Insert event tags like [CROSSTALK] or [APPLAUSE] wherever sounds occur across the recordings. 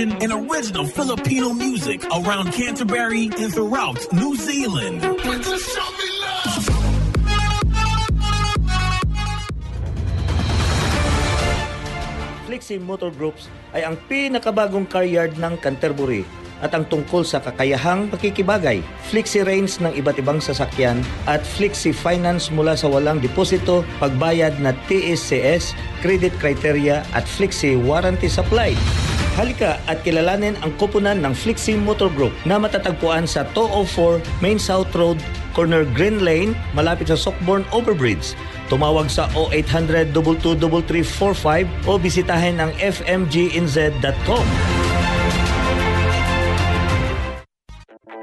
Information, and original Filipino music around Canterbury and throughout New Zealand. Flexi Motor Groups ay ang pinakabagong car yard ng Canterbury at ang tungkol sa kakayahang pakikibagay, Flexi Range ng iba't ibang sasakyan at Flexi Finance mula sa walang deposito, pagbayad na TSCS, credit criteria at Flexi Warranty Supply. Halika at kilalanin ang koponan ng Flexi Motor Group na matatagpuan sa 204 Main South Road, corner Green Lane, malapit sa Sockborn Overbridge. Tumawag sa 0800 22345 o bisitahin ang fmginz.com.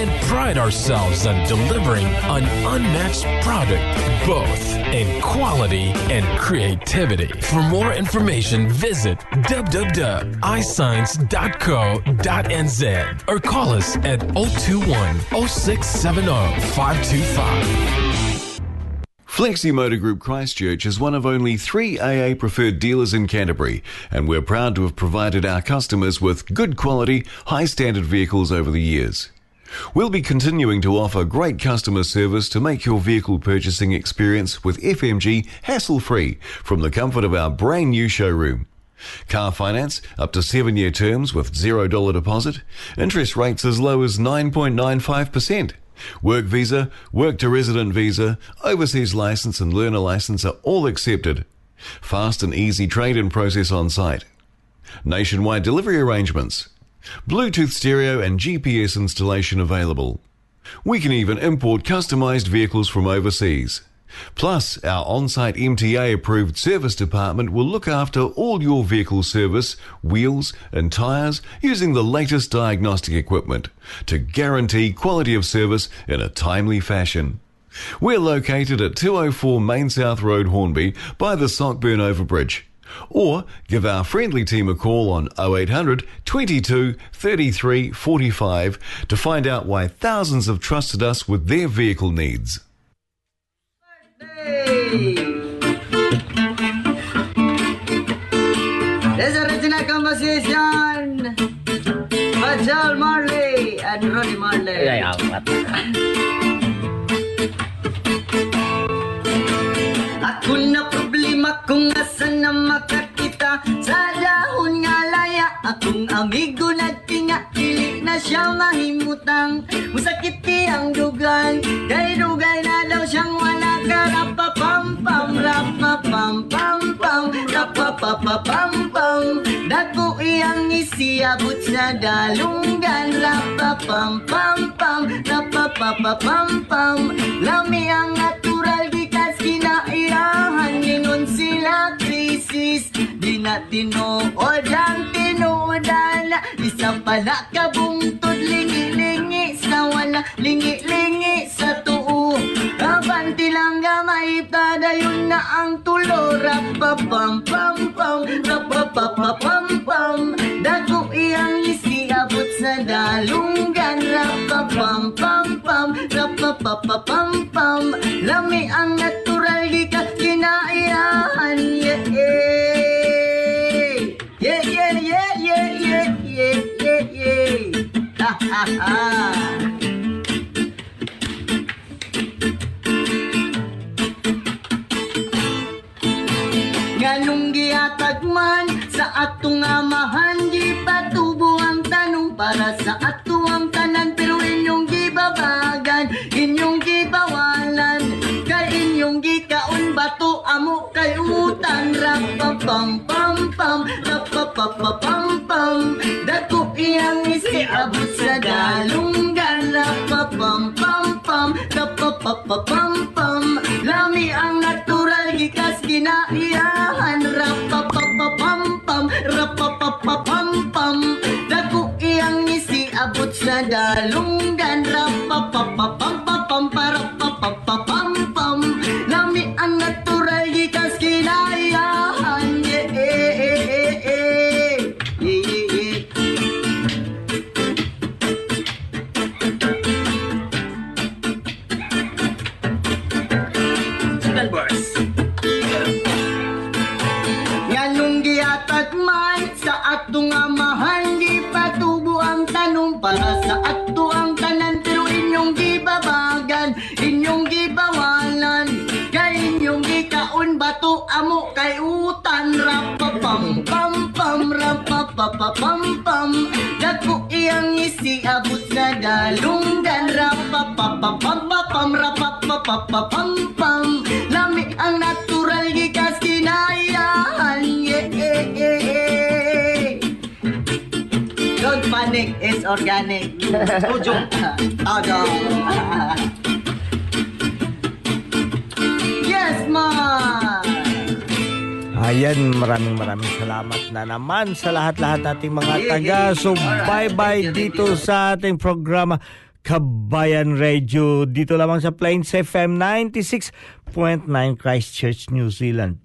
and pride ourselves on delivering an unmatched product, both in quality and creativity. For more information, visit www.isigns.co.nz or call us at 021 0670 525. Flexi Motor Group Christchurch is one of only three AA preferred dealers in Canterbury, and we're proud to have provided our customers with good quality, high standard vehicles over the years. We'll be continuing to offer great customer service to make your vehicle purchasing experience with FMG hassle free from the comfort of our brand new showroom. Car finance up to seven year terms with $0 deposit, interest rates as low as 9.95%. Work visa, work to resident visa, overseas license, and learner license are all accepted. Fast and easy trade in process on site. Nationwide delivery arrangements. Bluetooth stereo and GPS installation available. We can even import customized vehicles from overseas. Plus, our on site MTA approved service department will look after all your vehicle service, wheels, and tyres using the latest diagnostic equipment to guarantee quality of service in a timely fashion. We're located at 204 Main South Road, Hornby, by the Sockburn Overbridge. Or give our friendly team a call on 0800 22 33 45 to find out why thousands have trusted us with their vehicle needs. This original composition by Joel Marley and Ronnie Marley. Ay, apat. Ako na problema kung asan na makakita Sa dahon nga laya Akong amigo nagtinga Dili na siya mahimutang. Musakiti ang dugan Kay dugay na daw siyang wala ka. Rapapam pam Rapapam pam pam Rapapapapam pam Dako iyang isiabot sa dalunggan Rapapam pam pam Rapapapapam pam Lami ang natural gikas kinairahan Ginon sila krisis. Di na tinuod ang tinuodan Isa pala ka bungtod Lingi-lingi sa wala Lingi-lingi sa tuo. Abanti lang gamay Padayon na ang tulo. Rapapam pam pam Rapapapapam pam Dago iyang isiabot sa dalunggan Rapapam pam Lami ang natural di ka kinairahan Yeah yeah. Yeah yeah yeah yeah yeah yeah yeah Ha ha [LAUGHS] ha Nganong gihatag man sa atong amahan para sa atuang tanan pero inyong gibabagan inyong gibawalan kay inyong gikaon bato amo kay utang rap pam pam pam rap pam. Pam dakop iyang isi abot sa dalunggan rap pam pam pam rap pam pam. Lami ang natural gikas ginaiyahan rap sa dalunggan Rapapapapam Rapapapapam pam rapapapapam pam Lami ang natural gikas kinayahan Yeah, yeah, yeah. Don't panic, it's organic. Tujo. Todo. yes, ma. Ayan, maraming maraming salamat na naman sa lahat-lahat nating mga taga-subaybay dito sa ating programa Kabayan Radio. Dito lamang sa Plains FM 96.9 Christchurch, New Zealand.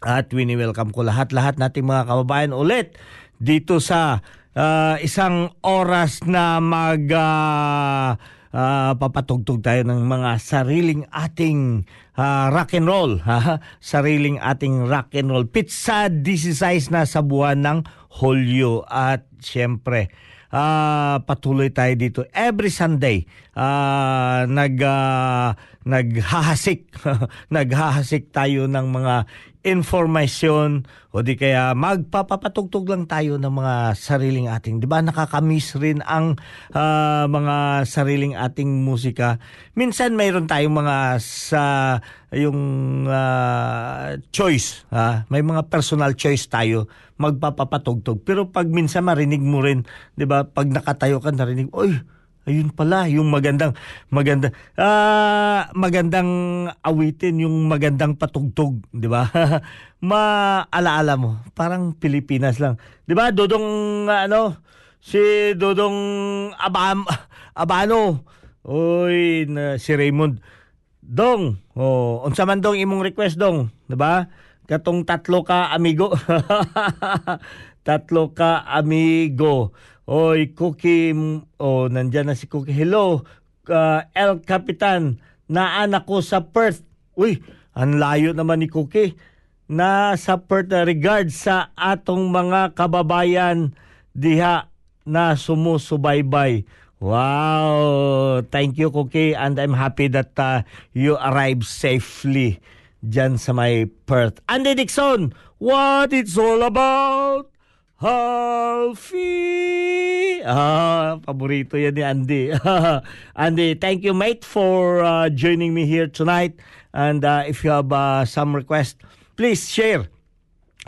At wini-welcome ko lahat-lahat nating mga kababayan ulit dito sa ah, isang oras na mag ah, ah, papatugtog tayo ng mga sariling ating ah, rock and roll. ha? [LAUGHS] sariling ating rock and roll. Pizza 16 na sa buwan ng Hulyo. At syempre, ah, patuloy tayo dito every Sunday. ah, nag ah, naghahasik [LAUGHS] naghahasik tayo ng mga informasyon o di kaya magpapatugtog lang tayo ng mga sariling ating, 'di ba? Nakakamiss rin ang ah, mga sariling ating musika. Minsan mayroon tayong mga sa yung ah, choice, ha? May mga personal choice tayo magpapatugtog. Pero pag minsan marinig mo rin, 'di ba? Pag nakatayo ka narinig, oy, Ayun pala, yung magandang maganda ah magandang awitin, yung magandang patugtog, 'di ba? [LAUGHS] Maalaala mo, parang Pilipinas lang. 'Di ba? Dodong ano, si Dodong Abam [LAUGHS] Abano. Oy, na, si Raymond Dong. Oh, unsa man dong imong request dong, 'di ba? Katong tatlo ka amigo. [LAUGHS] tatlo ka amigo. Oy, Cookie, oh, nandyan na si Cookie. Hello, uh, El Capitan, naanak ko sa Perth. Uy, ang layo naman ni Cookie. Nasa Perth na regard sa atong mga kababayan diha na sumusubaybay. Wow! Thank you, Cookie. And I'm happy that uh, you arrived safely dyan sa may Perth. Andy Dixon, what it's all about? Halfie! Ah, paborito yan ni Andy. [LAUGHS] Andy, thank you mate for uh, joining me here tonight. And uh, if you have uh, some request, please share.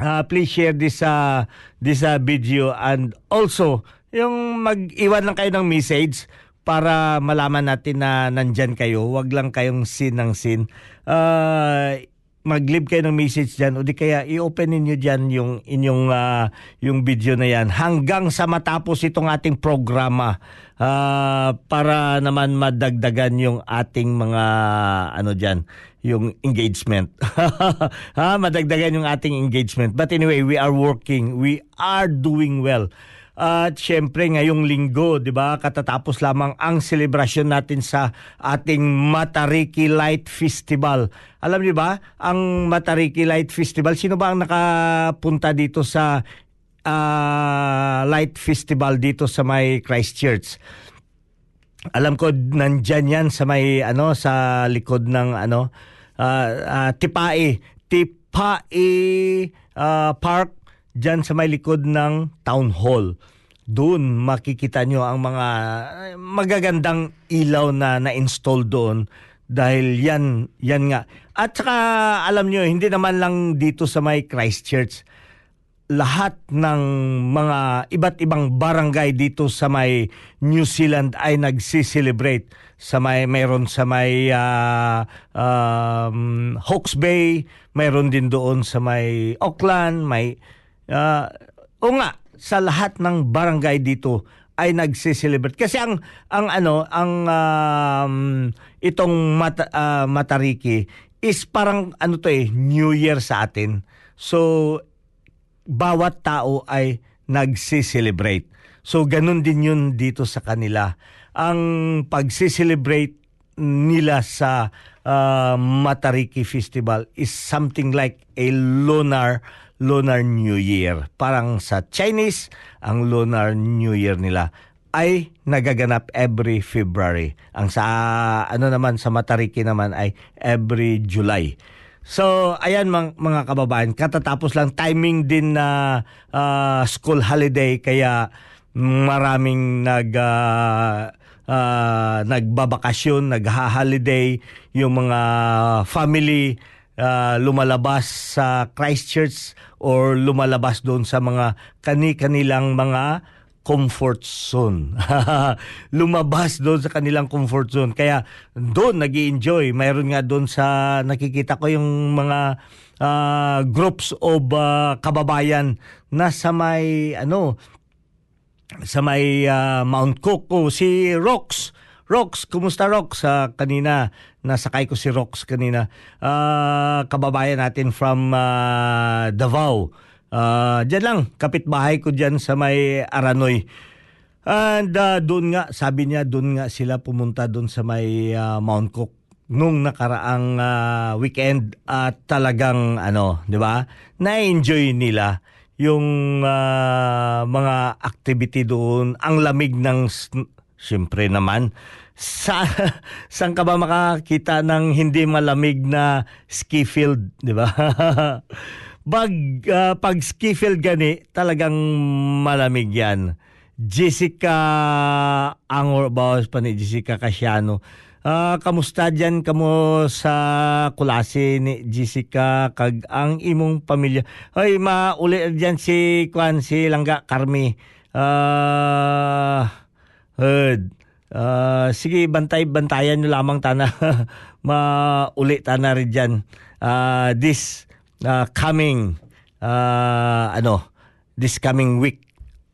Uh, please share this uh, this uh, video and also yung mag-iwan lang kayo ng message para malaman natin na nandyan kayo. Huwag lang kayong sin ng sin. Uh, mag-leave kayo ng message dyan o di kaya i-open ninyo dyan yung inyong ah, yung video na yan hanggang sa matapos itong ating programa Ah, para naman madagdagan yung ating mga ano dyan yung engagement. ha, [LAUGHS] madagdagan yung ating engagement. But anyway, we are working. We are doing well. At syempre ngayong linggo, 'di ba? Katatapos lamang ang selebrasyon natin sa ating Matariki Light Festival. Alam niyo ba, ang Matariki Light Festival, sino ba ang nakapunta dito sa ah, Light Festival dito sa may Christchurch? Alam ko nandyan yan sa may ano sa likod ng ano ah, ah, Tipae, Tipae ah, Park dyan sa may likod ng Town Hall. Doon makikita nyo ang mga magagandang ilaw na na-install doon dahil yan yan nga. At saka alam nyo, hindi naman lang dito sa may Christchurch lahat ng mga iba't ibang barangay dito sa may New Zealand ay nagsi-celebrate sa may mayroon sa may uh, um, Hawke's Bay, mayroon din doon sa may Auckland, may uh, o nga sa lahat ng barangay dito ay nagse-celebrate kasi ang ang ano ang um, itong mata, uh, Matariki is parang ano to eh New Year sa atin. So bawat tao ay nagsi-celebrate. So ganun din yun dito sa kanila. Ang pagsi-celebrate nila sa uh, Matariki Festival is something like a lunar lunar New Year. Parang sa Chinese, ang lunar New Year nila ay nagaganap every February. Ang sa ano naman sa Matariki naman ay every July. So, ayan mga, mga kababayan, katatapos lang timing din na uh, school holiday kaya maraming nag uh, uh, nagbabakasyon, nagha-holiday yung mga family uh, lumalabas sa Christchurch or lumalabas doon sa mga kani-kanilang mga comfort zone. [LAUGHS] Lumabas doon sa kanilang comfort zone. Kaya doon nag enjoy Mayroon nga doon sa nakikita ko yung mga uh, groups of uh, kababayan na sa may ano sa may uh, Mount Cook o si Rox. Rox, kumusta Rox? Uh, kanina nasakay ko si Rox kanina. Uh, kababayan natin from uh, Davao. Uh, diyan lang, kapitbahay ko diyan sa may Aranoy. And uh, doon nga, sabi niya, doon nga sila pumunta doon sa may uh, Mount Cook nung nakaraang uh, weekend at uh, talagang ano, 'di ba? Na-enjoy nila yung uh, mga activity doon, ang lamig ng siyempre naman sa [LAUGHS] saan ka ba makakita ng hindi malamig na ski field, 'di ba? [LAUGHS] Bag, uh, pag ski field gani, talagang malamig yan. Jessica Angor, bawas pa ni Jessica Casiano. Uh, kamusta dyan kamo sa kulase ni Jessica kag ang imong pamilya? Hoy, mauli dyan si Kwan, si Langga Carmi. Uh, heard. Uh, sige, bantay-bantayan nyo lamang tana. [LAUGHS] mauli tana rin dyan. Uh, this uh, coming uh, ano this coming week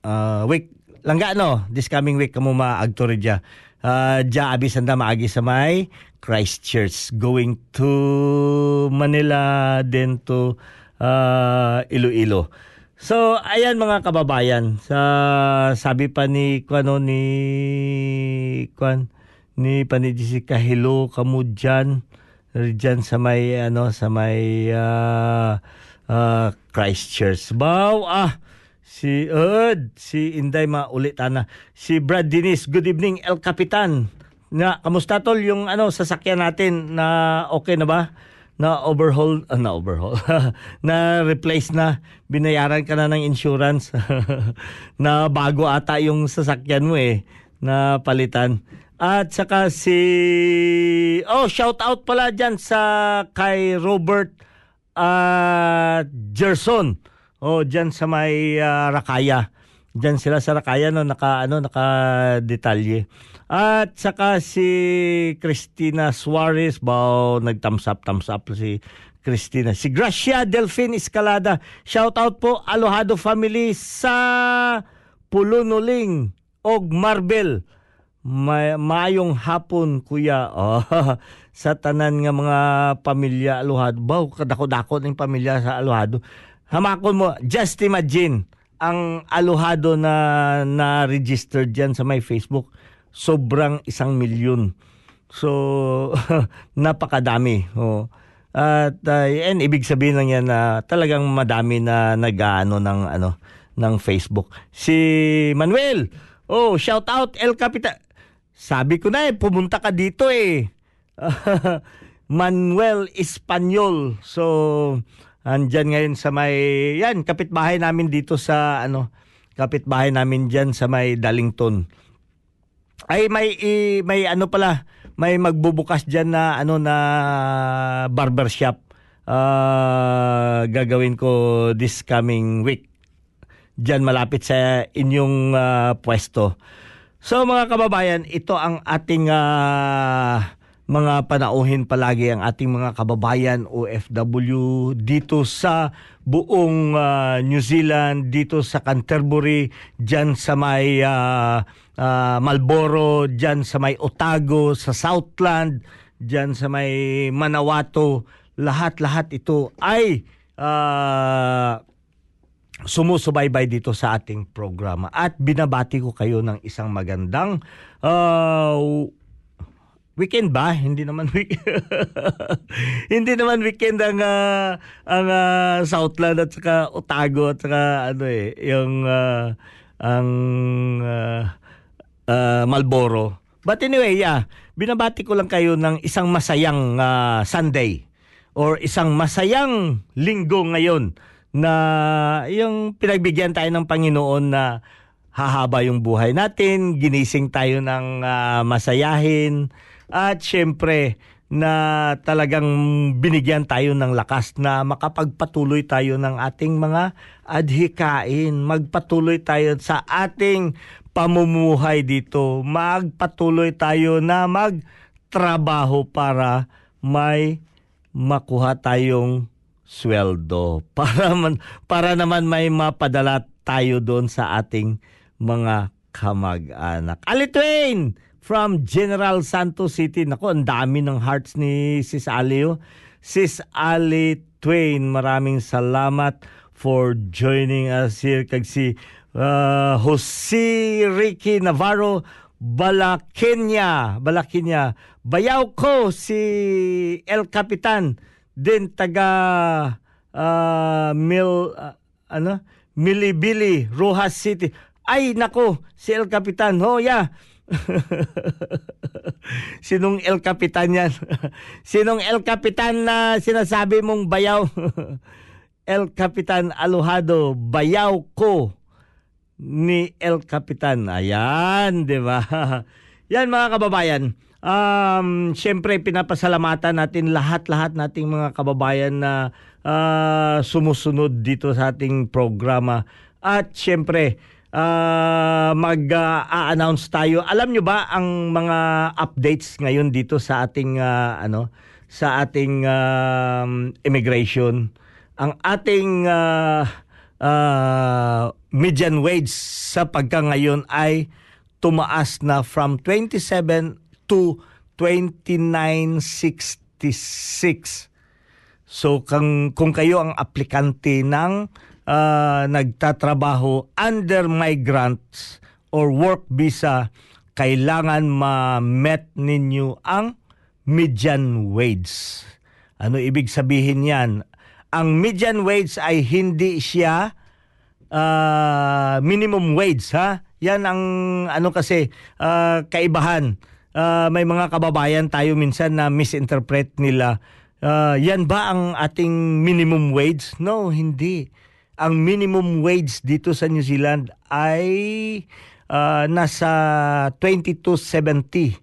uh, week langga no this coming week kamo maagto dya uh, dya abi sanda maagi sa may Christchurch going to Manila then to uh, Iloilo So ayan mga kababayan sa sabi pa ni kuano ni kuan ni Panijisika hello kamo dyan diyan sa may ano sa may uh, uh, Christchurch. Bow ah si Ed, si Inday maulit ana. Si Brad Dinis, good evening El Capitan. Na kamusta tol yung ano sasakyan natin na okay na ba? Na overhaul, uh, na overhaul. [LAUGHS] na replace na, binayaran ka na ng insurance. [LAUGHS] na bago ata yung sasakyan mo eh na palitan. At saka si Oh, shout out pala diyan sa kay Robert uh, Gerson. Oh, diyan sa may uh, Rakaya. Diyan sila sa Rakaya no naka ano naka detalye. At saka si Christina Suarez bao nag-thumbs up thumbs up si Christina. Si Gracia Delfin Escalada. Shout out po Alohado family sa Pulunuling og Marbel may, mayong hapon kuya oh, [LAUGHS] sa tanan nga mga pamilya aluhado baw kadako-dako ning pamilya sa aluhado hamakon mo just imagine ang aluhado na na registered diyan sa my Facebook sobrang isang milyon so [LAUGHS] napakadami oh at uh, and ibig sabihin lang yan na talagang madami na nag-ano ng ano ng Facebook si Manuel oh shout out El Capitan sabi ko na eh, pumunta ka dito eh. [LAUGHS] Manuel Espanyol. So, andyan ngayon sa may, yan, kapitbahay namin dito sa, ano, kapitbahay namin dyan sa may Dalington. Ay may may ano pala, may magbubukas diyan na ano na barbershop. Ah, gagawin ko this coming week. Diyan malapit sa inyong ah, pwesto. So mga kababayan, ito ang ating ah, mga panauhin palagi ang ating mga kababayan OFW dito sa buong ah, New Zealand, dito sa Canterbury, diyan sa may ah, ah, Marlboro, diyan sa may Otago, sa Southland, diyan sa may Manawato, lahat-lahat ito ay ah, sumusubaybay dito sa ating programa. At binabati ko kayo ng isang magandang uh, weekend ba? [LAUGHS] Hindi naman week [LAUGHS] Hindi naman weekend ang ah, ang ah, Southland at saka Otago at saka ano eh yung ah, ang ah, ah, Marlboro. But anyway, yeah, binabati ko lang kayo ng isang masayang ah, Sunday or isang masayang linggo ngayon na yung pinagbigyan tayo ng Panginoon na hahaba yung buhay natin, ginising tayo ng ah, masayahin at syempre na talagang binigyan tayo ng lakas na makapagpatuloy tayo ng ating mga adhikain, magpatuloy tayo sa ating pamumuhay dito, magpatuloy tayo na magtrabaho para may makuha tayong sweldo. [LAUGHS] Para man para naman may mapadala tayo doon sa ating mga kamag-anak. Ali Twain from General Santos City. Nako, ang dami ng hearts ni Sis Ali. oh. Sis Ali Twain, maraming salamat for joining us here. Kag si uh, Jose Ricky Navarro Balakenya, Balakenya. Bayaw ko si El Capitan din taga ah, Mil ah, ano Milibili, Rojas City. Ay nako, si El Capitan. Oh, yeah. [LAUGHS] Sinong El Capitan yan? [LAUGHS] Sinong El Capitan na sinasabi mong bayaw? [LAUGHS] El Capitan Alojado, bayaw ko ni El Capitan. Ayan, di ba? Yan mga kababayan. Um, Siyempre, pinapasalamatan natin lahat-lahat nating mga kababayan na ah, sumusunod dito sa ating programa. At siyempre, ah, mag-a-announce tayo. Alam nyo ba ang mga updates ngayon dito sa ating ah, ano sa ating um, immigration? Ang ating ah, ah, median wage sa pagka ngayon ay tumaas na from 27 to 29.66. So kung, kung kayo ang aplikante ng ah, nagtatrabaho under migrants or work visa, kailangan ma-met ninyo ang median wage. Ano ibig sabihin yan? Ang median wage ay hindi siya ah, minimum wage ha. Yan ang ano kasi ah, kaibahan. Ah, may mga kababayan tayo minsan na misinterpret nila. Ah, yan ba ang ating minimum wage? No, hindi. Ang minimum wage dito sa New Zealand ay ah, nasa 2270.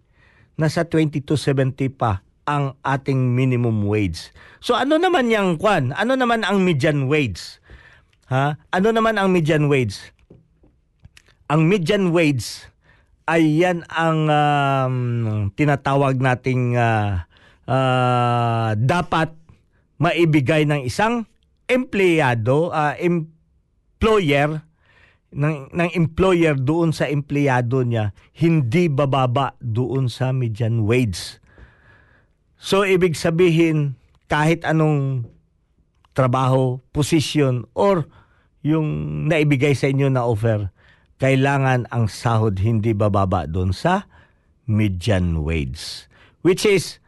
Nasa 2270 pa ang ating minimum wage. So ano naman yung kwan? Ano naman ang median wage? Ha? Ano naman ang median wage? Ang median wage ay yan ang um, tinatawag nating ah, ah, dapat maibigay ng isang empleyado, ah, employer ng, ng employer doon sa empleyado niya hindi bababa doon sa median wage. So ibig sabihin kahit anong trabaho, position or yung naibigay sa inyo na offer, kailangan ang sahod hindi bababa doon sa median wage which is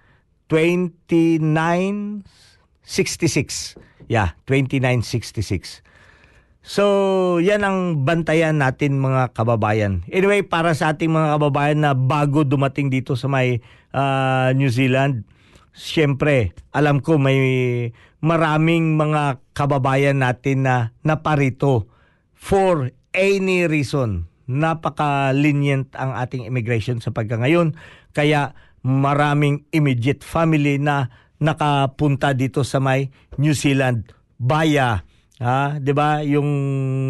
29.66. Yeah, 29.66. So, yan ang bantayan natin mga kababayan. Anyway, para sa ating mga kababayan na bago dumating dito sa may ah, New Zealand, siyempre, alam ko may maraming mga kababayan natin na naparito for any reason. napaka-lenient ang ating immigration sa pagka ngayon. Kaya maraming immediate family na nakapunta dito sa may New Zealand via ha, 'di ba? Yung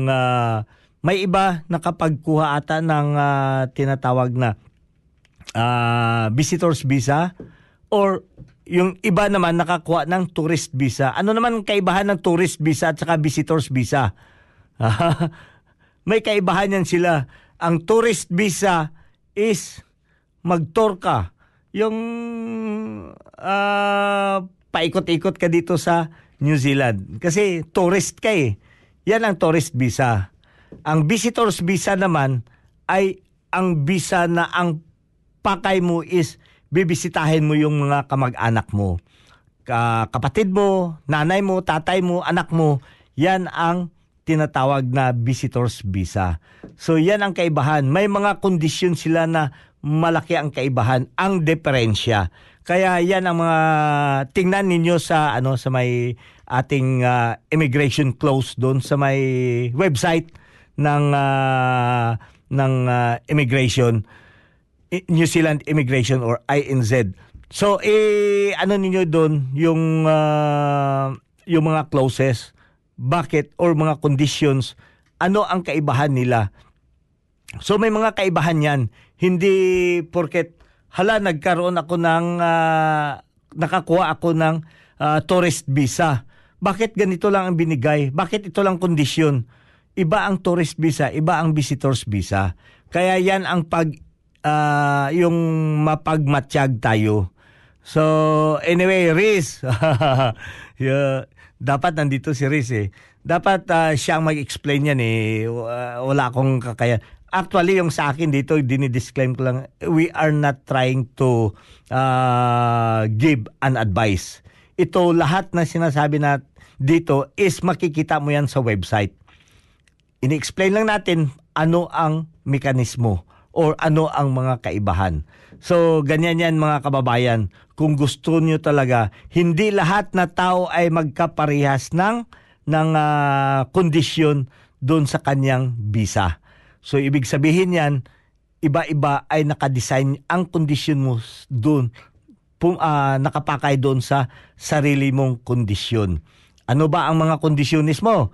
ah, may iba nakapagkuha ata ng ah, tinatawag na ah, visitors visa or yung iba naman nakakuha ng tourist visa. Ano naman ang kaibahan ng tourist visa at saka visitors visa? [LAUGHS] May kaibahan yan sila. Ang tourist visa is mag-tour ka. Yung ah, paikot-ikot ka dito sa New Zealand. Kasi tourist ka eh. Yan ang tourist visa. Ang visitors visa naman ay ang visa na ang pakay mo is bibisitahin mo yung mga kamag-anak mo. Ka- kapatid mo, nanay mo, tatay mo, anak mo, yan ang tinatawag na visitors visa. So yan ang kaibahan. May mga kondisyon sila na malaki ang kaibahan, ang diferensya. Kaya yan ang mga tingnan ninyo sa ano sa may ating ah, immigration clause doon sa may website ng ah, ng ah, immigration New Zealand Immigration or INZ. So eh ano ninyo doon yung ah, yung mga clauses bakit or mga conditions ano ang kaibahan nila So may mga kaibahan yan. Hindi porket hala nagkaroon ako ng ah, nakakuha ako ng ah, tourist visa. Bakit ganito lang ang binigay? Bakit ito lang kondisyon? Iba ang tourist visa, iba ang visitors visa. Kaya yan ang pag ah, yung mapagmatsyag tayo. So anyway, Riz. [LAUGHS] yeah, dapat nandito si Riz eh. Dapat ah, siya ang mag-explain yan eh. Wa- Wala akong kakaya. Actually, yung sa akin dito, dinidisclaim ko lang, we are not trying to ah, give an advice. Ito, lahat na sinasabi na dito is makikita mo yan sa website ini-explain lang natin ano ang mekanismo or ano ang mga kaibahan. So, ganyan yan mga kababayan. Kung gusto nyo talaga, hindi lahat na tao ay magkaparehas ng, ng ah, kondisyon doon sa kanyang visa. So, ibig sabihin yan, iba-iba ay nakadesign ang kondisyon mo doon pum, ah, nakapakay doon sa sarili mong kondisyon. Ano ba ang mga kondisyonis mo?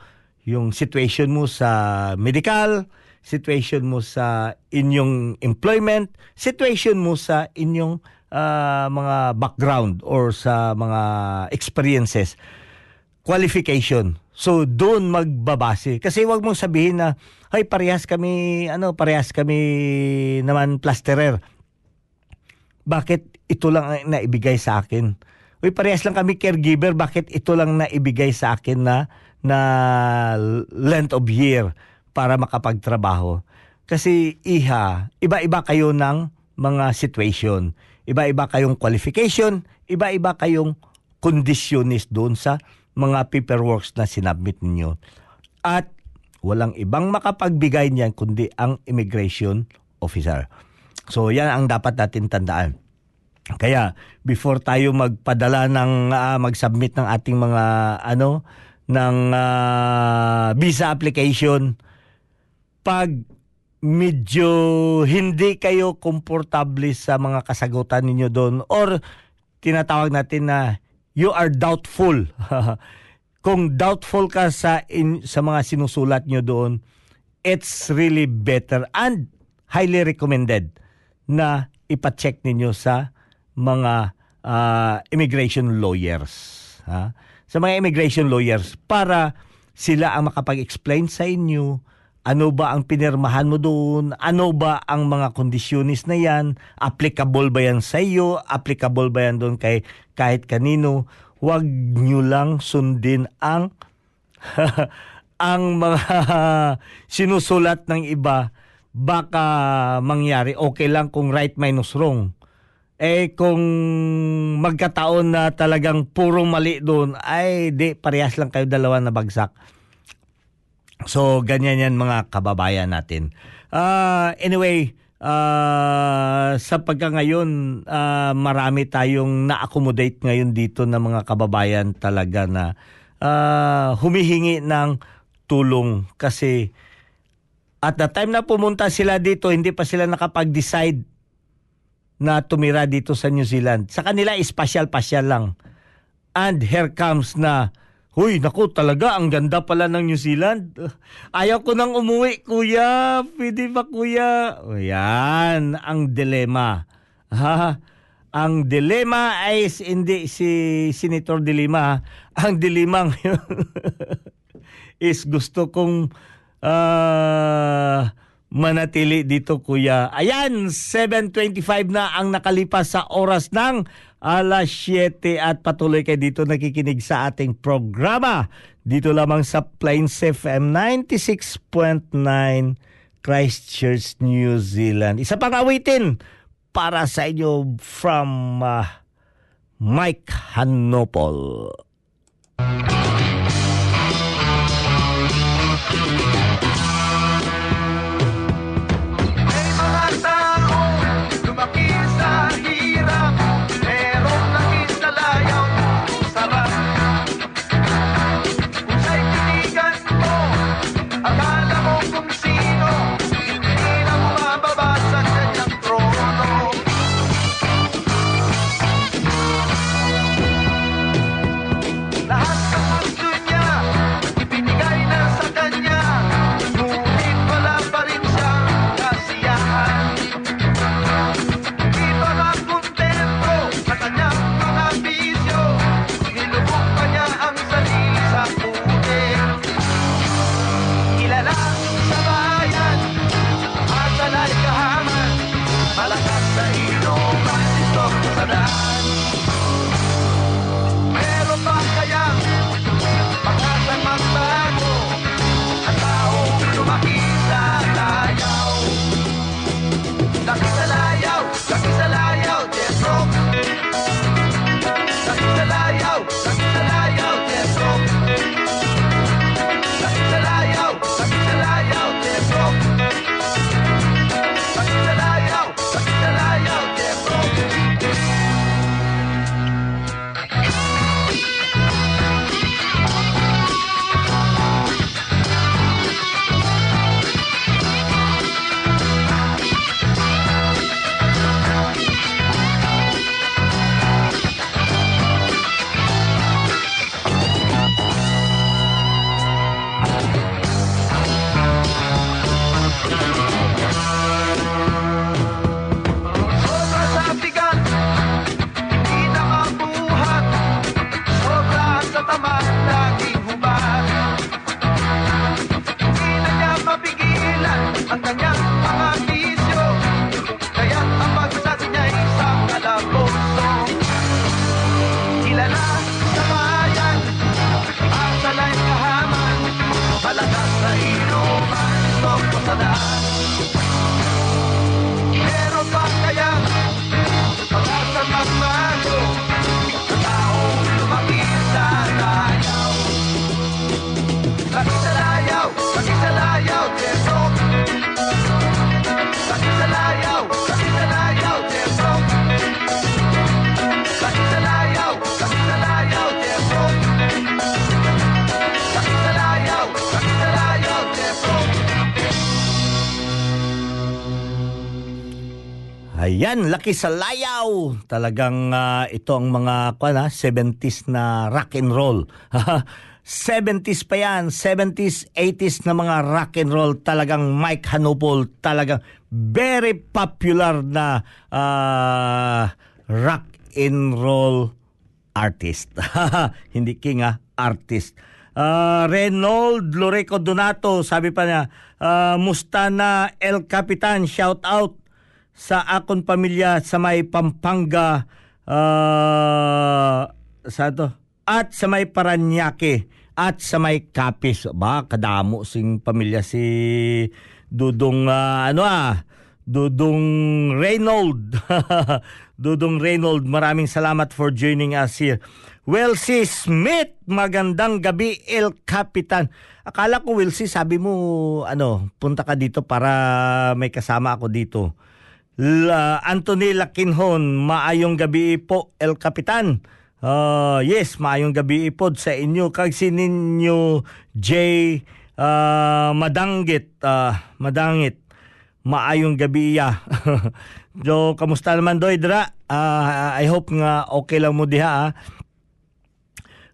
Yung situation mo sa medical, situation mo sa inyong employment, situation mo sa inyong ah, mga background or sa mga experiences qualification. So doon magbabase kasi wag mong sabihin na hay parehas kami ano parehas kami naman plasterer. Bakit ito lang ang naibigay sa akin? Uy, parehas lang kami caregiver, bakit ito lang naibigay sa akin na na length of year para makapagtrabaho? Kasi iha, iba-iba kayo ng mga situation. Iba-iba kayong qualification, iba-iba kayong conditionist doon sa mga paperworks na sinabmit ninyo. At walang ibang makapagbigay niyan kundi ang immigration officer. So yan ang dapat natin tandaan. Kaya before tayo magpadala ng ah, mag-submit ng ating mga ano ng ah, visa application pag medyo hindi kayo komportable sa mga kasagutan ninyo doon or tinatawag natin na you are doubtful. [LAUGHS] Kung doubtful ka sa in, sa mga sinusulat nyo doon, it's really better and highly recommended na ipacheck ninyo sa mga ah, immigration lawyers. Ha? Sa mga immigration lawyers para sila ang makapag-explain sa inyo ano ba ang pinirmahan mo doon? Ano ba ang mga kondisyonis na yan? Applicable ba yan sa iyo? Applicable ba yan doon kay kahit kanino? Huwag nyo lang sundin ang [LAUGHS] ang mga [LAUGHS] sinusulat ng iba baka mangyari okay lang kung right minus wrong. Eh kung magkataon na talagang puro mali doon, ay di parehas lang kayo dalawa na bagsak. So, ganyan yan mga kababayan natin. Ah, anyway, ah, sa pagka ngayon, ah, marami tayong na-accommodate ngayon dito ng mga kababayan talaga na ah, humihingi ng tulong kasi At the time na pumunta sila dito, hindi pa sila nakapag-decide na tumira dito sa New Zealand. Sa kanila, pasyal-pasyal lang. And here comes na, Huy, naku, talaga, ang ganda pala ng New Zealand. Ayaw ko nang umuwi, kuya. Pwede ba, kuya? O yan, ang dilema. [LAUGHS] Ha? Ang dilema ay hindi si Senator Dilema. Ang dilema ngayon [LAUGHS] is gusto kong uh, manatili dito kuya. Ayan, 7.25 na ang nakalipas sa oras ng alas 7 at patuloy kayo dito nakikinig sa ating programa. Dito lamang sa Plains FM 96.9 Christchurch, New Zealand. Isa pang awitin para sa inyo from uh, Mike Hanopol. அந்த Ayan, laki sa layaw. Talagang uh, ito ang mga kuana, 70s na rock and roll. [LAUGHS] 70s pa yan, 70s, 80s na mga rock and roll. Talagang Mike Hanupol, talagang very popular na uh, rock and roll artist. [LAUGHS] Hindi king ah, artist. Uh, Reynold Loreco Donato, sabi pa niya, uh, musta na El Capitan, shout out sa akon pamilya sa may Pampanga uh, sa to at sa may Paranaque at sa may Capiz ba kadamo sing pamilya si Dudong uh, ano ah Dudong Reynold [LAUGHS] Dudong Reynold maraming salamat for joining us here Well, si Smith, magandang gabi, El Capitan. Akala ko, Will, si sabi mo, ano, punta ka dito para may kasama ako dito. La Anthony Lakinhon, maayong gabi po El Capitan. Uh, yes, maayong gabi po sa inyo kag sininyo J Ah, madanggit, ah, madangit. Maayong gabi iya. so, [LAUGHS] kamusta naman doy dra? Ah, I hope nga okay lang mo diha. ah.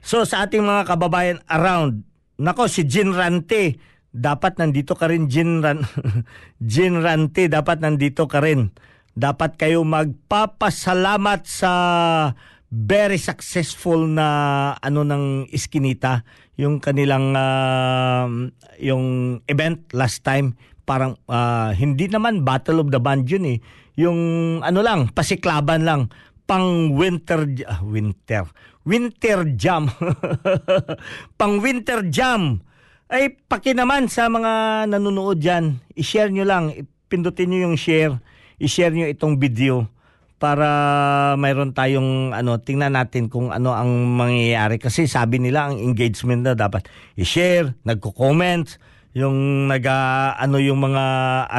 So sa ating mga kababayan around, nako si Jin Rante, dapat nandito ka rin Jin, Ran [LAUGHS] dapat nandito ka rin. Dapat kayo magpapasalamat sa very successful na ano ng Iskinita, yung kanilang ah, yung event last time parang ah, hindi naman Battle of the Band yun eh. Yung ano lang, pasiklaban lang. Pang winter ah, winter. Winter jam. [LAUGHS] Pang winter jam ay paki naman sa mga nanonood diyan i-share nyo lang pindutin nyo yung share i-share nyo itong video para mayroon tayong ano tingnan natin kung ano ang mangyayari. Kasi sabi nila ang engagement na dapat i-share nagko-comment yung nag ano yung mga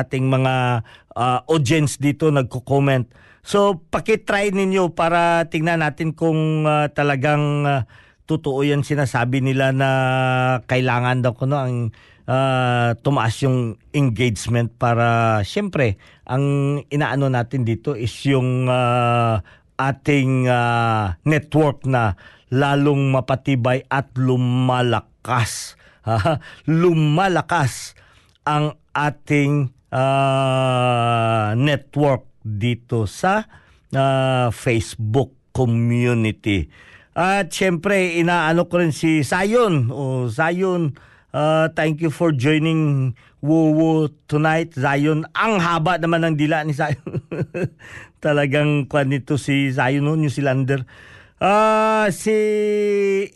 ating mga ah, audience dito nagko-comment. So paki-try ninyo para tingnan natin kung ah, talagang ah, totoo yan sinasabi nila na kailangan daw ko no ang ah, tumaas yung engagement para syempre ang inaano natin dito is yung ah, ating ah, network na lalong mapatibay at lumalakas. [LAUGHS] lumalakas ang ating ah, network dito sa ah, Facebook community. At syempre, inaano ko rin si Zion. O Zion, ah, thank you for joining Woo tonight. Zion, ang haba naman ng dila ni Zion. [LAUGHS] Talagang kwan nito si Zion, no? New Zealander. Ah, si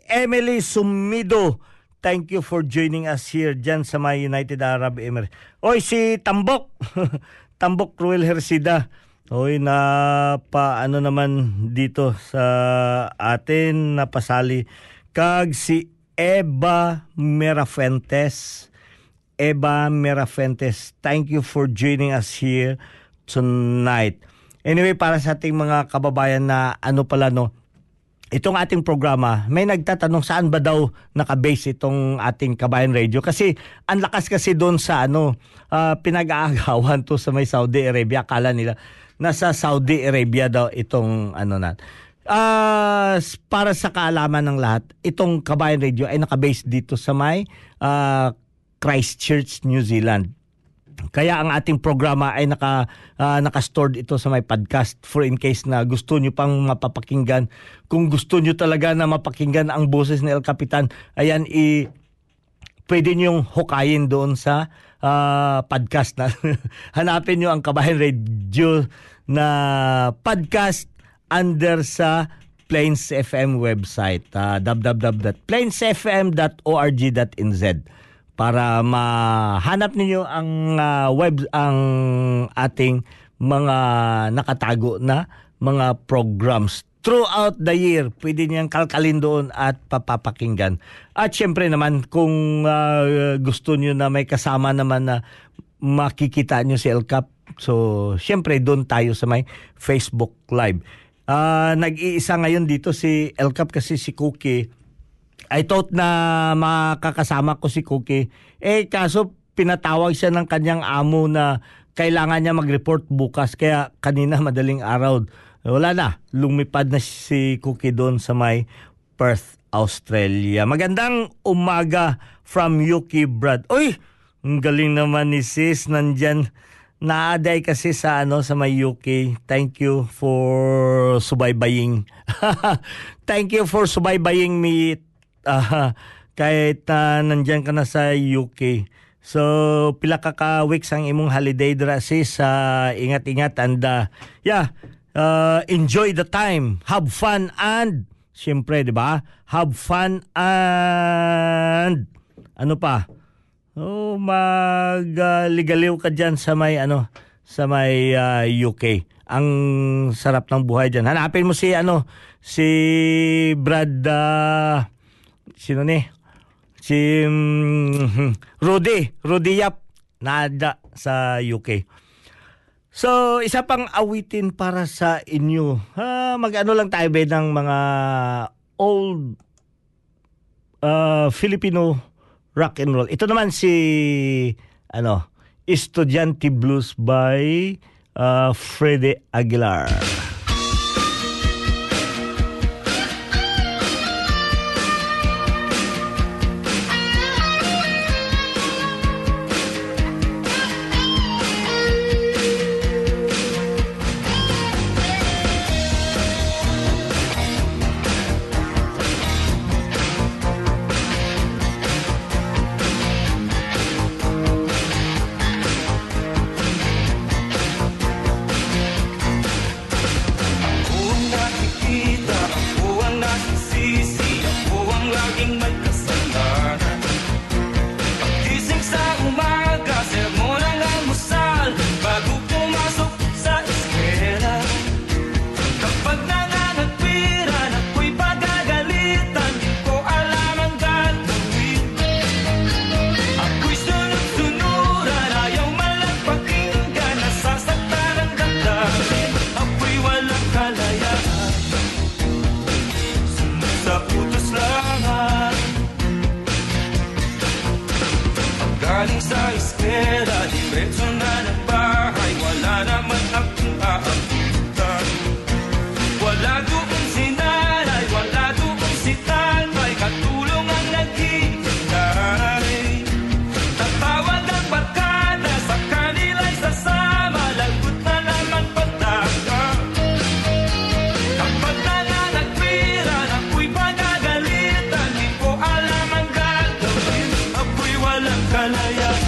Emily Sumido. Thank you for joining us here dyan sa my United Arab Emirates. Oy, si Tambok. [LAUGHS] Tambok Cruel Hersida. Oy, na pa ano naman dito sa atin napasali kag si Eva Merafuentes. Eva Merafuentes, thank you for joining us here tonight. Anyway, para sa ating mga kababayan na ano pala no, itong ating programa, may nagtatanong saan ba daw nakabase itong ating Kabayan Radio kasi ang lakas kasi doon sa ano, ah, pinag-aagawan to sa may Saudi Arabia. Akala nila nasa Saudi Arabia daw itong ano na. Ah, s- para sa kaalaman ng lahat, itong Kabayan Radio ay nakabase dito sa may ah, Christchurch, New Zealand. Kaya ang ating programa ay naka ah, naka-stored ito sa may podcast for in case na gusto nyo pang mapapakinggan. Kung gusto nyo talaga na mapakinggan ang boses ni El Capitan, ayan i pwede niyong hukayin doon sa ah, podcast na. [LAUGHS] Hanapin niyo ang Kabayan Radio na podcast under sa Plains FM website uh, www.plainsfm.org.nz para mahanap ninyo ang ah, web ang ating mga nakatago na mga programs throughout the year. Pwede niyang kalkalin doon at papapakinggan. At syempre naman kung ah, gusto niyo na may kasama naman na makikita niyo si El Cap, so syempre doon tayo sa may Facebook Live. Ah, nag-iisa ngayon dito si El Cap kasi si Cookie I thought na makakasama ko si Cookie. Eh kaso pinatawag siya ng kanyang amo na kailangan niya mag-report bukas. Kaya kanina [LAUGHS] madaling araw, wala na. Lumipad na si Cookie doon sa may Perth, Australia. Magandang umaga from Yuki Brad. Uy! Ang galing naman ni sis. Nandyan naaday kasi sa ano sa may UK. Thank you for subaybaying. [LAUGHS] Thank you for subaybaying me ah, kahit ah, nandyan ka na sa UK. So, pila ka ka weeks ang imong holiday dra sis. ah, ingat-ingat and ah, yeah, ah, enjoy the time. Have fun and Siyempre, di ba? Have fun and ano pa? Oh, magligaliw ka diyan sa may ano, sa may ah, UK. Ang sarap ng buhay diyan. Hanapin mo si ano, si Brad ah, sino ni? Si mm, Rudy, Rudy Yap nada sa UK. So, isa pang awitin para sa inyo. Ah, mag-ano lang tayo ba ng mga old uh, Filipino rock and roll. Ito naman si ano, Estudiante Blues by uh, Freddy Aguilar.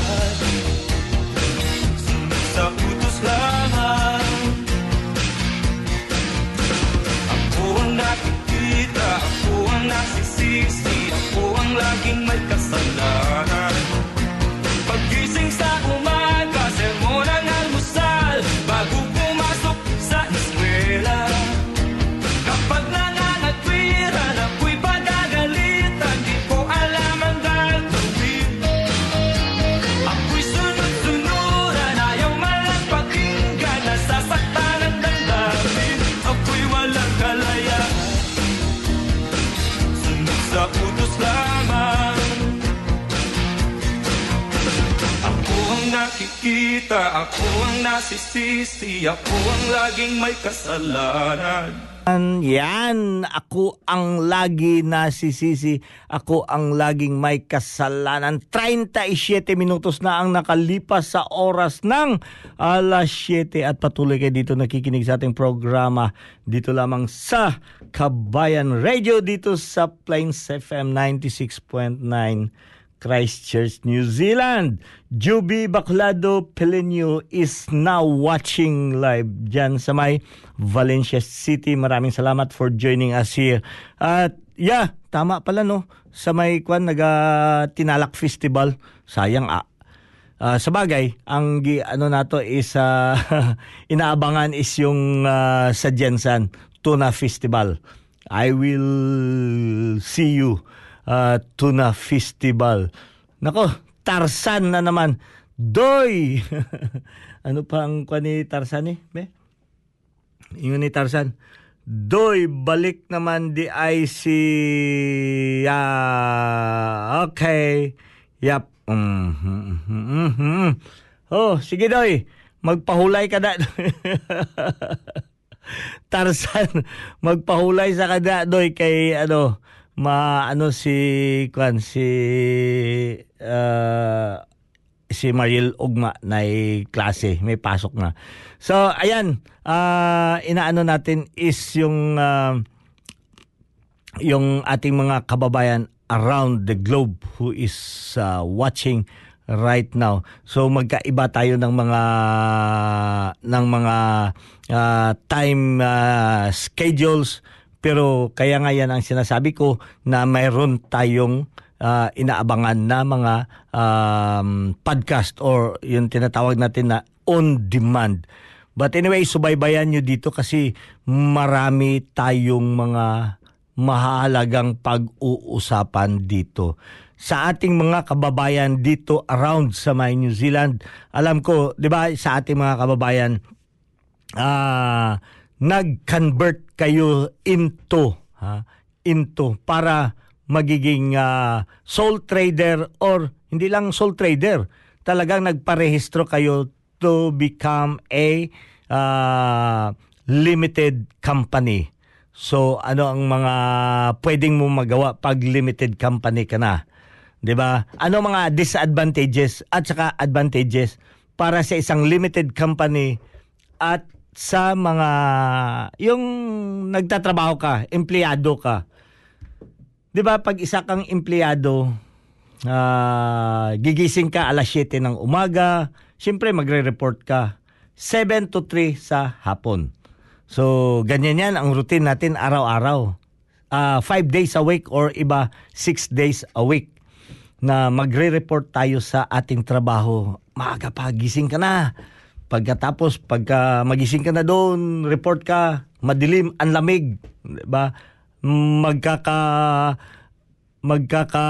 blood. up. Nasisisi, ako ang laging may kasalanan. Yan, ako ang lagi nasisisi, ako ang laging may kasalanan. 37 minutos na ang nakalipas sa oras ng alas 7 at patuloy kayo dito nakikinig sa ating programa. Dito lamang sa Kabayan Radio dito sa Plains FM 96.9 Christchurch, New Zealand. Juby Baclado Pelenio is now watching live dyan sa may Valencia City. Maraming salamat for joining us here. At yeah, tama pala no. Sa may kwan, naga Tinalak Festival. Sayang ah. Ah, sa bagay, ang ano nato is ah, [LAUGHS] inaabangan is yung ah, sa Jensen Tuna Festival. I will see you uh, Tuna Festival. Nako, Tarsan na naman. Doy! [LAUGHS] ano pa ang kwa ni Tarsan eh? Be? Yung ni Tarzan. Doy, balik naman di ay si... Ah, okay. Yap. Mhm, mhm, mhm. Oh, sige Doy. Magpahulay ka na. [LAUGHS] Tarzan, magpahulay sa kada Doy kay ano, maano si kwan si uh, si Mariel Ugma na klase, may pasok na. So, ayan, uh, inaano natin is yung uh, yung ating mga kababayan around the globe who is uh, watching right now. So magkaiba tayo ng mga ng mga uh, time uh, schedules pero kaya nga yan ang sinasabi ko na mayroon tayong uh, inaabangan na mga um, podcast or yung tinatawag natin na on demand. But anyway, subaybayan nyo dito kasi marami tayong mga mahalagang pag-uusapan dito. Sa ating mga kababayan dito around sa my New Zealand, alam ko, 'di ba, sa ating mga kababayan ah uh, nag-convert kayo into ha, into para magiging ah, sole trader or hindi lang sole trader, talagang nagparehistro kayo to become a ah, limited company. So ano ang mga pwedeng mo magawa pag limited company ka na? 'Di ba? Ano mga disadvantages at saka advantages para sa isang limited company at sa mga yung nagtatrabaho ka, empleyado ka. 'Di ba pag isa kang empleyado, ah, gigising ka alas 7 ng umaga, siyempre magre-report ka 7 to 3 sa hapon. So, ganyan yan ang routine natin araw-araw. Ah, 5 days a week or iba 6 days a week na magre-report tayo sa ating trabaho. Maaga pa, gising ka na. Pagkatapos, pagka magising ka na doon, report ka, madilim, ang lamig. Diba? Magkaka magkaka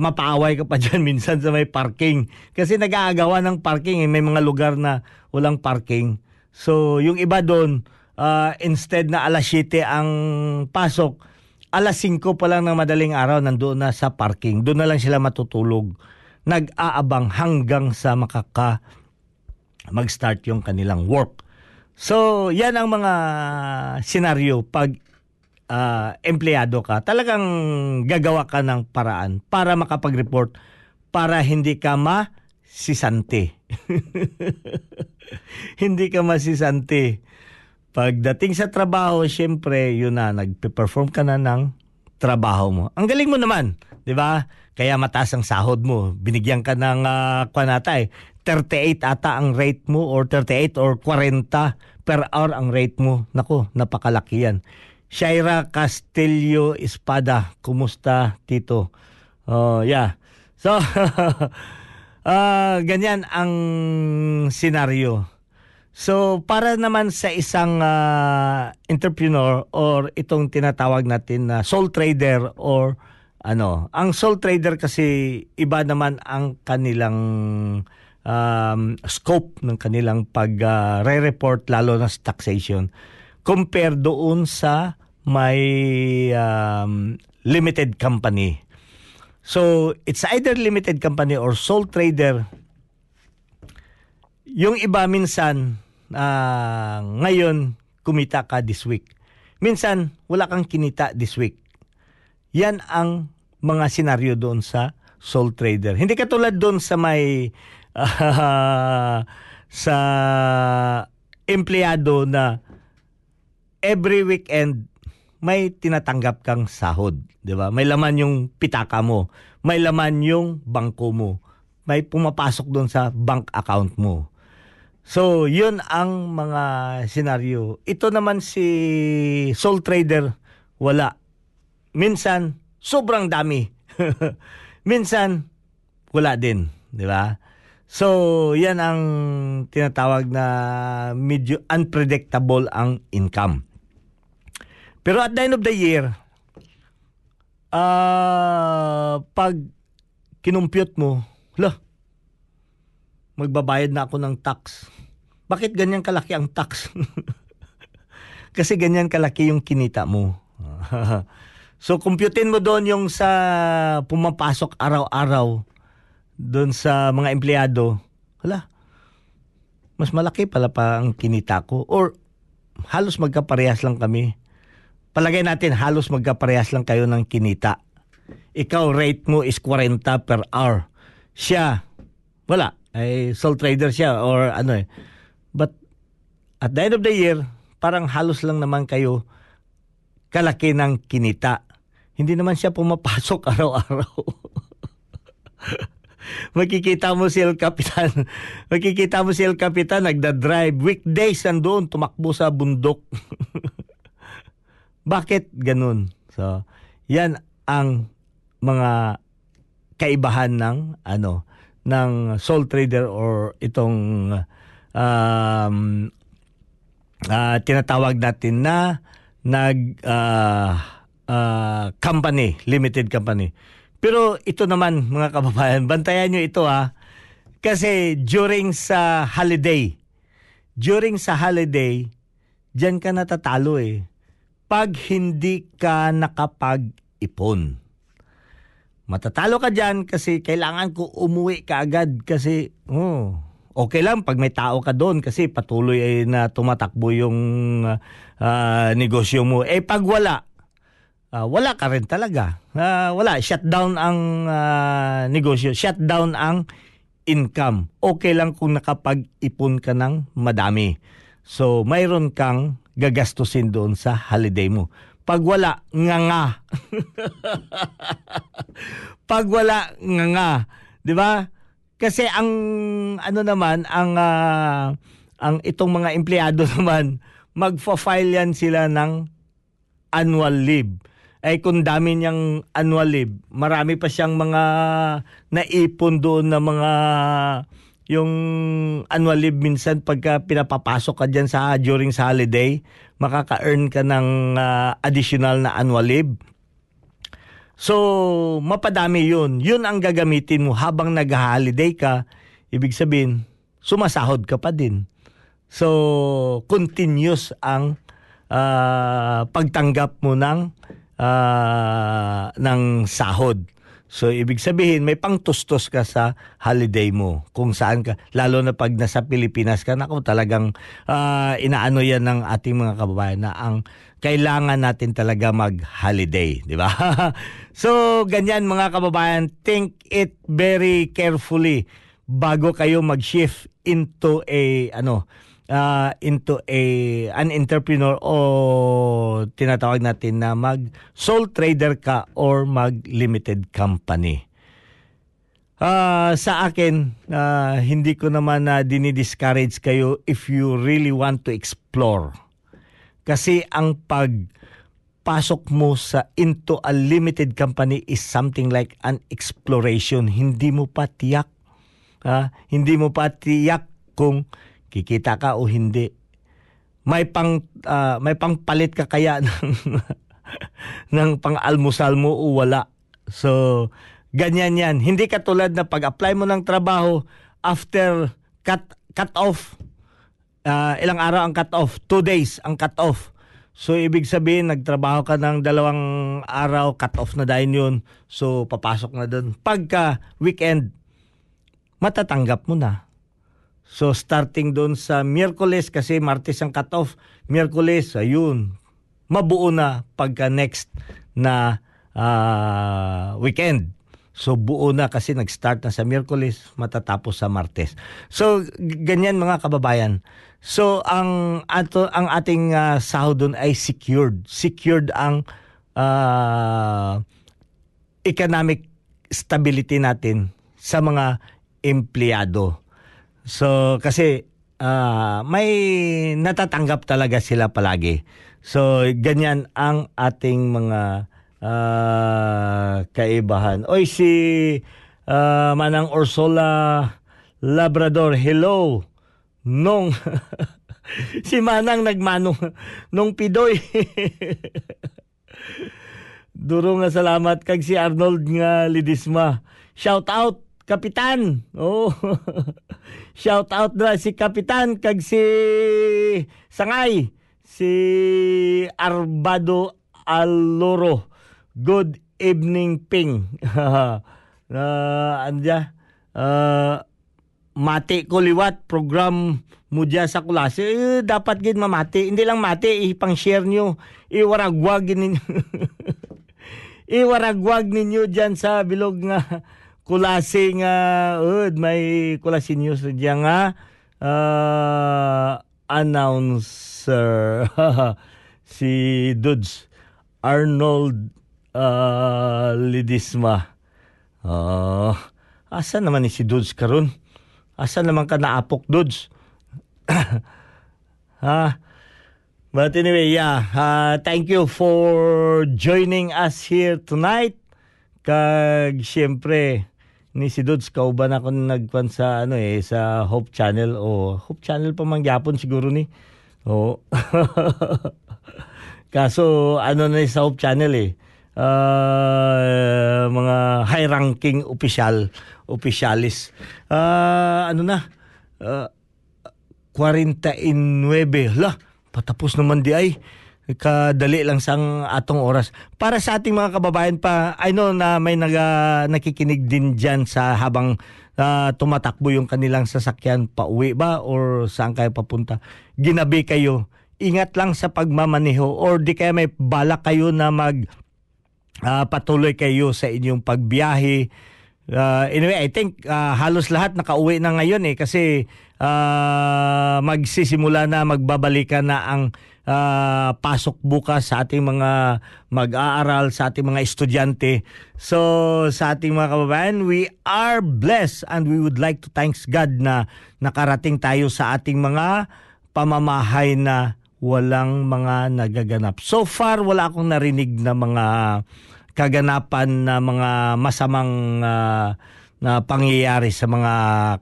mapaaway ka pa [LAUGHS] dyan minsan sa may parking. Kasi nag-aagawa ng parking. Eh. May mga lugar na walang parking. So, yung iba doon, ah, instead na alas 7 ang pasok, alas 5 pa lang ng madaling araw nandoon na sa parking. Doon na lang sila matutulog. Nag-aabang hanggang sa makaka mag-start yung kanilang work. So, yan ang mga senaryo pag ah, empleyado ka. Talagang gagawa ka ng paraan para makapag-report para hindi ka masisante. [LAUGHS] hindi ka masisante. Pagdating sa trabaho, syempre, yun na, nagpe-perform ka na ng trabaho mo. Ang galing mo naman, di ba? Kaya mataas ang sahod mo. Binigyan ka ng uh, kwanata eh. 38 ata ang rate mo or 38 or 40 per hour ang rate mo. Nako, napakalaki yan. Shaira Castillo Espada, kumusta Tito? Oh, yeah. So, [LAUGHS] ah ganyan ang senaryo. So, para naman sa isang ah, entrepreneur or itong tinatawag natin na sole trader or ano, ang sole trader kasi iba naman ang kanilang um, scope ng kanilang pag ah, re-report lalo na sa taxation compare doon sa may um, limited company. So, it's either limited company or sole trader yung iba minsan, ah, ngayon, kumita ka this week. Minsan, wala kang kinita this week. Yan ang mga senaryo doon sa sole trader. Hindi katulad doon sa may ah, [LAUGHS] sa empleyado na every weekend may tinatanggap kang sahod, 'di ba? May laman yung pitaka mo, may laman yung bangko mo. May pumapasok doon sa bank account mo. So, yun ang mga senaryo. Ito naman si sole trader, wala. Minsan, sobrang dami. [LAUGHS] Minsan, wala din. Di ba? So, yan ang tinatawag na medyo unpredictable ang income. Pero at the end of the year, ah pag kinumpute mo, lah, magbabayad na ako ng tax. Bakit ganyan kalaki ang tax? [LAUGHS] Kasi ganyan kalaki yung kinita mo. [LAUGHS] so, computein mo doon yung sa pumapasok araw-araw doon sa mga empleyado. Hala, mas malaki pala pa ang kinita ko. Or halos magkaparehas lang kami. Palagay natin halos magkaparehas lang kayo ng kinita. Ikaw rate mo is 40 per hour. Siya, wala. Ay sole trader siya or ano eh. But at the end of the year, parang halos lang naman kayo kalaki ng kinita. Hindi naman siya pumapasok [LAUGHS] araw-araw. Makikita mo si El Capitan. [LAUGHS] Makikita mo si El Capitan nagda-drive. Weekdays nandoon, tumakbo sa bundok. [LAUGHS] Bakit ganun? So, yan ang mga kaibahan ng ano ng sole trader or itong um, ah, tinatawag natin na nag ah, ah, company, limited company. Pero ito naman mga kababayan, bantayan nyo ito ha. Kasi during sa holiday, during sa holiday, diyan ka natatalo eh. Pag hindi ka nakapag-ipon. matatalo ka dyan kasi kailangan ko umuwi ka agad kasi oh, okay lang pag may tao ka doon kasi patuloy ay na tumatakbo yung ah, negosyo mo. Eh pag wala, ah, wala ka rin talaga. Ah, wala, shutdown ang ah, negosyo, shutdown ang income. Okay lang kung nakapag-ipon ka ng madami. So, mayroon kang gagastusin doon sa holiday mo. Pag wala, nga nga. [LAUGHS] Pag wala, nga nga. Di ba? Kasi ang ano naman, ang ah, ang itong mga empleyado [LAUGHS] naman, magfa-file yan sila ng annual leave. Ay kung dami niyang annual leave, marami pa siyang mga naipon doon na mga yung annual leave minsan pagka pinapapasok ka dyan sa during sa holiday, makaka-earn ka ng ah, additional na annual leave. So, mapadami yun. Yun ang gagamitin mo habang nag-holiday ka. Ibig sabihin, sumasahod ka pa din. So, continuous ang ah, pagtanggap mo ng ah, ng sahod. So, ibig sabihin, may pangtustos ka sa holiday mo. Kung saan ka, lalo na pag nasa Pilipinas ka, naku, talagang ah, inaano yan ng ating mga kababayan na ang kailangan natin talaga mag-holiday, di ba? [LAUGHS] so, ganyan mga kababayan, think it very carefully bago kayo mag-shift into a ano uh, into a an entrepreneur o tinatawag natin na mag sole trader ka or mag limited company. Ah, sa akin, ah, hindi ko naman na dinidiscourage kayo if you really want to explore. Kasi ang pag pasok mo sa into a limited company is something like an exploration. Hindi mo pa tiyak. ah, hindi mo pa tiyak kung kikita ka o hindi. May pang ah, may pangpalit ka kaya [LAUGHS] ng ng pang-almusal mo o wala. So, ganyan yan. Hindi katulad na pag-apply mo ng trabaho after cut cut off ah, ilang araw ang cut off, two days ang cut off. So ibig sabihin nagtrabaho ka ng dalawang araw, cut off na dahil yun. So papasok na doon. Pagka weekend, matatanggap mo na. So starting doon sa Miyerkules kasi Martes ang cut off, Miyerkules ayun. Mabuo na pagka next na ah, weekend. So buo na kasi nag-start na sa Miyerkules, matatapos sa Martes. So ganyan mga kababayan. So ang ato ang ating ah, sahod doon ay secured. Secured ang ah, economic stability natin sa mga empleyado. So kasi ah, may natatanggap talaga sila palagi. So ganyan ang ating mga ah, kaibahan. Oy si ah, Manang Orsola Labrador, hello. Nung [LAUGHS] si Manang nagmanong nung pidoy. [LAUGHS] Duro nga salamat kag si Arnold nga Lidisma. Shout out Kapitan. Oh. [LAUGHS] Shout out na si Kapitan kag si Sangay. Si Arbado Aloro. Good evening ping. [LAUGHS] na anja uh, mati ko liwat program mo dyan sa klase eh, dapat gid mamati hindi lang mati ipang share nyo iwaragwag ninyo [LAUGHS] iwaragwag ninyo dyan sa bilog nga kulase nga ud may kulase sa dyan nga ah, announcer [LAUGHS] si Dudes Arnold ah, Lidisma Ah, asa naman ni si Dudes karon? Asa naman ka naapok Dudes? [COUGHS] ha? But anyway, yeah. Uh, thank you for joining us here tonight. Kag siyempre, ni si Dudes, kauban ako nagpan sa ano eh, sa Hope Channel o Hope Channel pa man gyapon siguro ni. Oo. [LAUGHS] Kaso ano na sa Hope Channel eh. Ah, mga high-ranking official, officialis. Ah, ano na? Ah, 49. Hala, patapos naman di ay. Kadali lang sang atong oras. Para sa ating mga kababayan pa, I know na may naga, nakikinig din dyan sa habang ah, tumatakbo yung kanilang sasakyan pauwi ba or saan kayo papunta. Ginabi kayo. Ingat lang sa pagmamaneho or di kaya may balak kayo na mag ah, patuloy kayo sa inyong pagbiyahe. Uh, anyway, I think ah, halos lahat nakauwi na ngayon eh kasi ah, magsisimula na magbabalikan na ang ah, pasok bukas sa ating mga mag-aaral, sa ating mga estudyante. So sa ating mga kababayan, we are blessed and we would like to thanks God na nakarating tayo sa ating mga pamamahay na walang mga nagaganap. So far, wala akong narinig na mga kaganapan na mga masamang ah, na pangyayari sa mga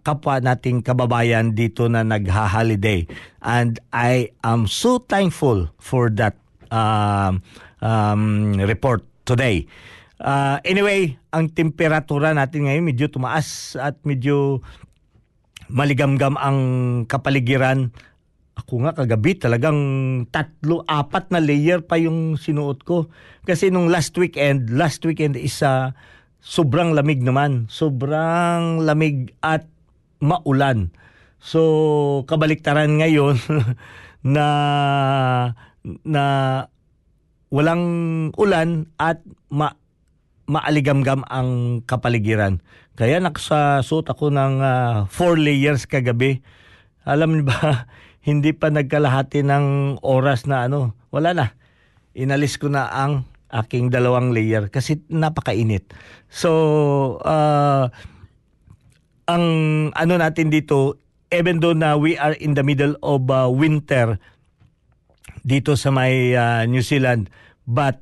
kapwa nating kababayan dito na nagha-holiday. And I am so thankful for that um, um, report today. Ah, anyway, ang temperatura natin ngayon medyo tumaas at medyo maligamgam ang kapaligiran. Ako nga kagabi talagang tatlo, apat na layer pa yung sinuot ko. Kasi nung last weekend, last weekend is ah, sobrang lamig naman. Sobrang lamig at maulan. So, kabaliktaran ngayon [LAUGHS] na na walang ulan at ma maaligamgam ang kapaligiran. Kaya nakasuot ako ng ah, four layers kagabi. Alam niyo ba, [LAUGHS] hindi pa nagkalahati ng oras na ano, wala na. Inalis ko na ang aking dalawang layer kasi napakainit. So, ah, ang ano natin dito, even though na we are in the middle of uh, winter dito sa may uh, New Zealand, but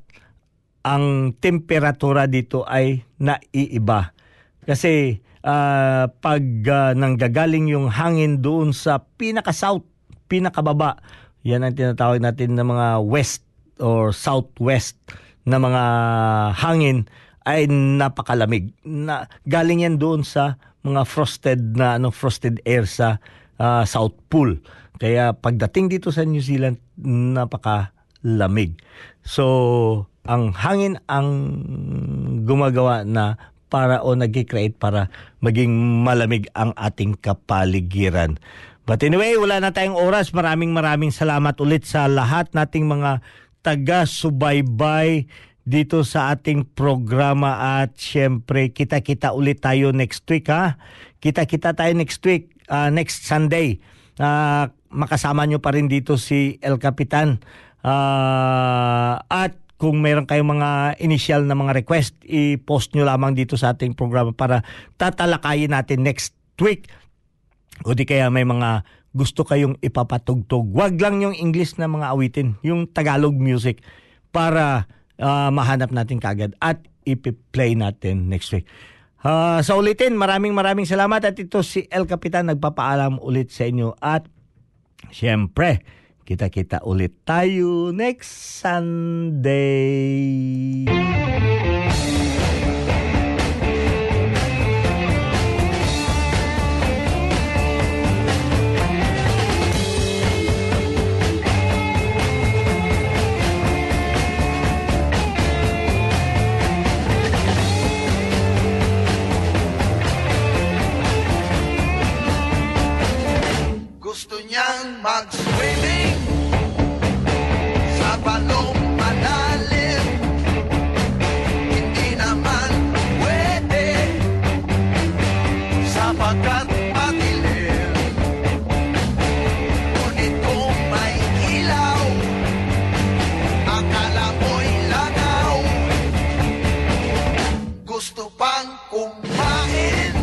ang temperatura dito ay naiiba. Kasi uh, pag uh, nanggagaling yung hangin doon sa pinaka-south, pinakababa, yan ang tinatawag natin na mga west or southwest na mga hangin ay napakalamig. Na galing yan doon sa mga frosted na ano frosted air sa ah, South Pole. Kaya pagdating dito sa New Zealand napakalamig. So ang hangin ang gumagawa na para o nag-create para maging malamig ang ating kapaligiran. But anyway, wala na tayong oras. Maraming maraming salamat ulit sa lahat nating mga taga-subaybay dito sa ating programa at syempre kita-kita ulit tayo next week ha. Kita-kita tayo next week, ah, next Sunday. Ah, makasama nyo pa rin dito si El Capitan. Ah, at kung meron kayong mga initial na mga request, i-post nyo lamang dito sa ating programa para tatalakayin natin next week. O di kaya may mga gusto kayong ipapatugtog. Wag lang yung English na mga awitin, yung Tagalog music para ah, mahanap natin kagad at ipi-play natin next week. Ah, sa ulitin, maraming maraming salamat at ito si El Capitan nagpapaalam ulit sa inyo at Siyempre, kita-kita ulit tayo next Sunday. kumain.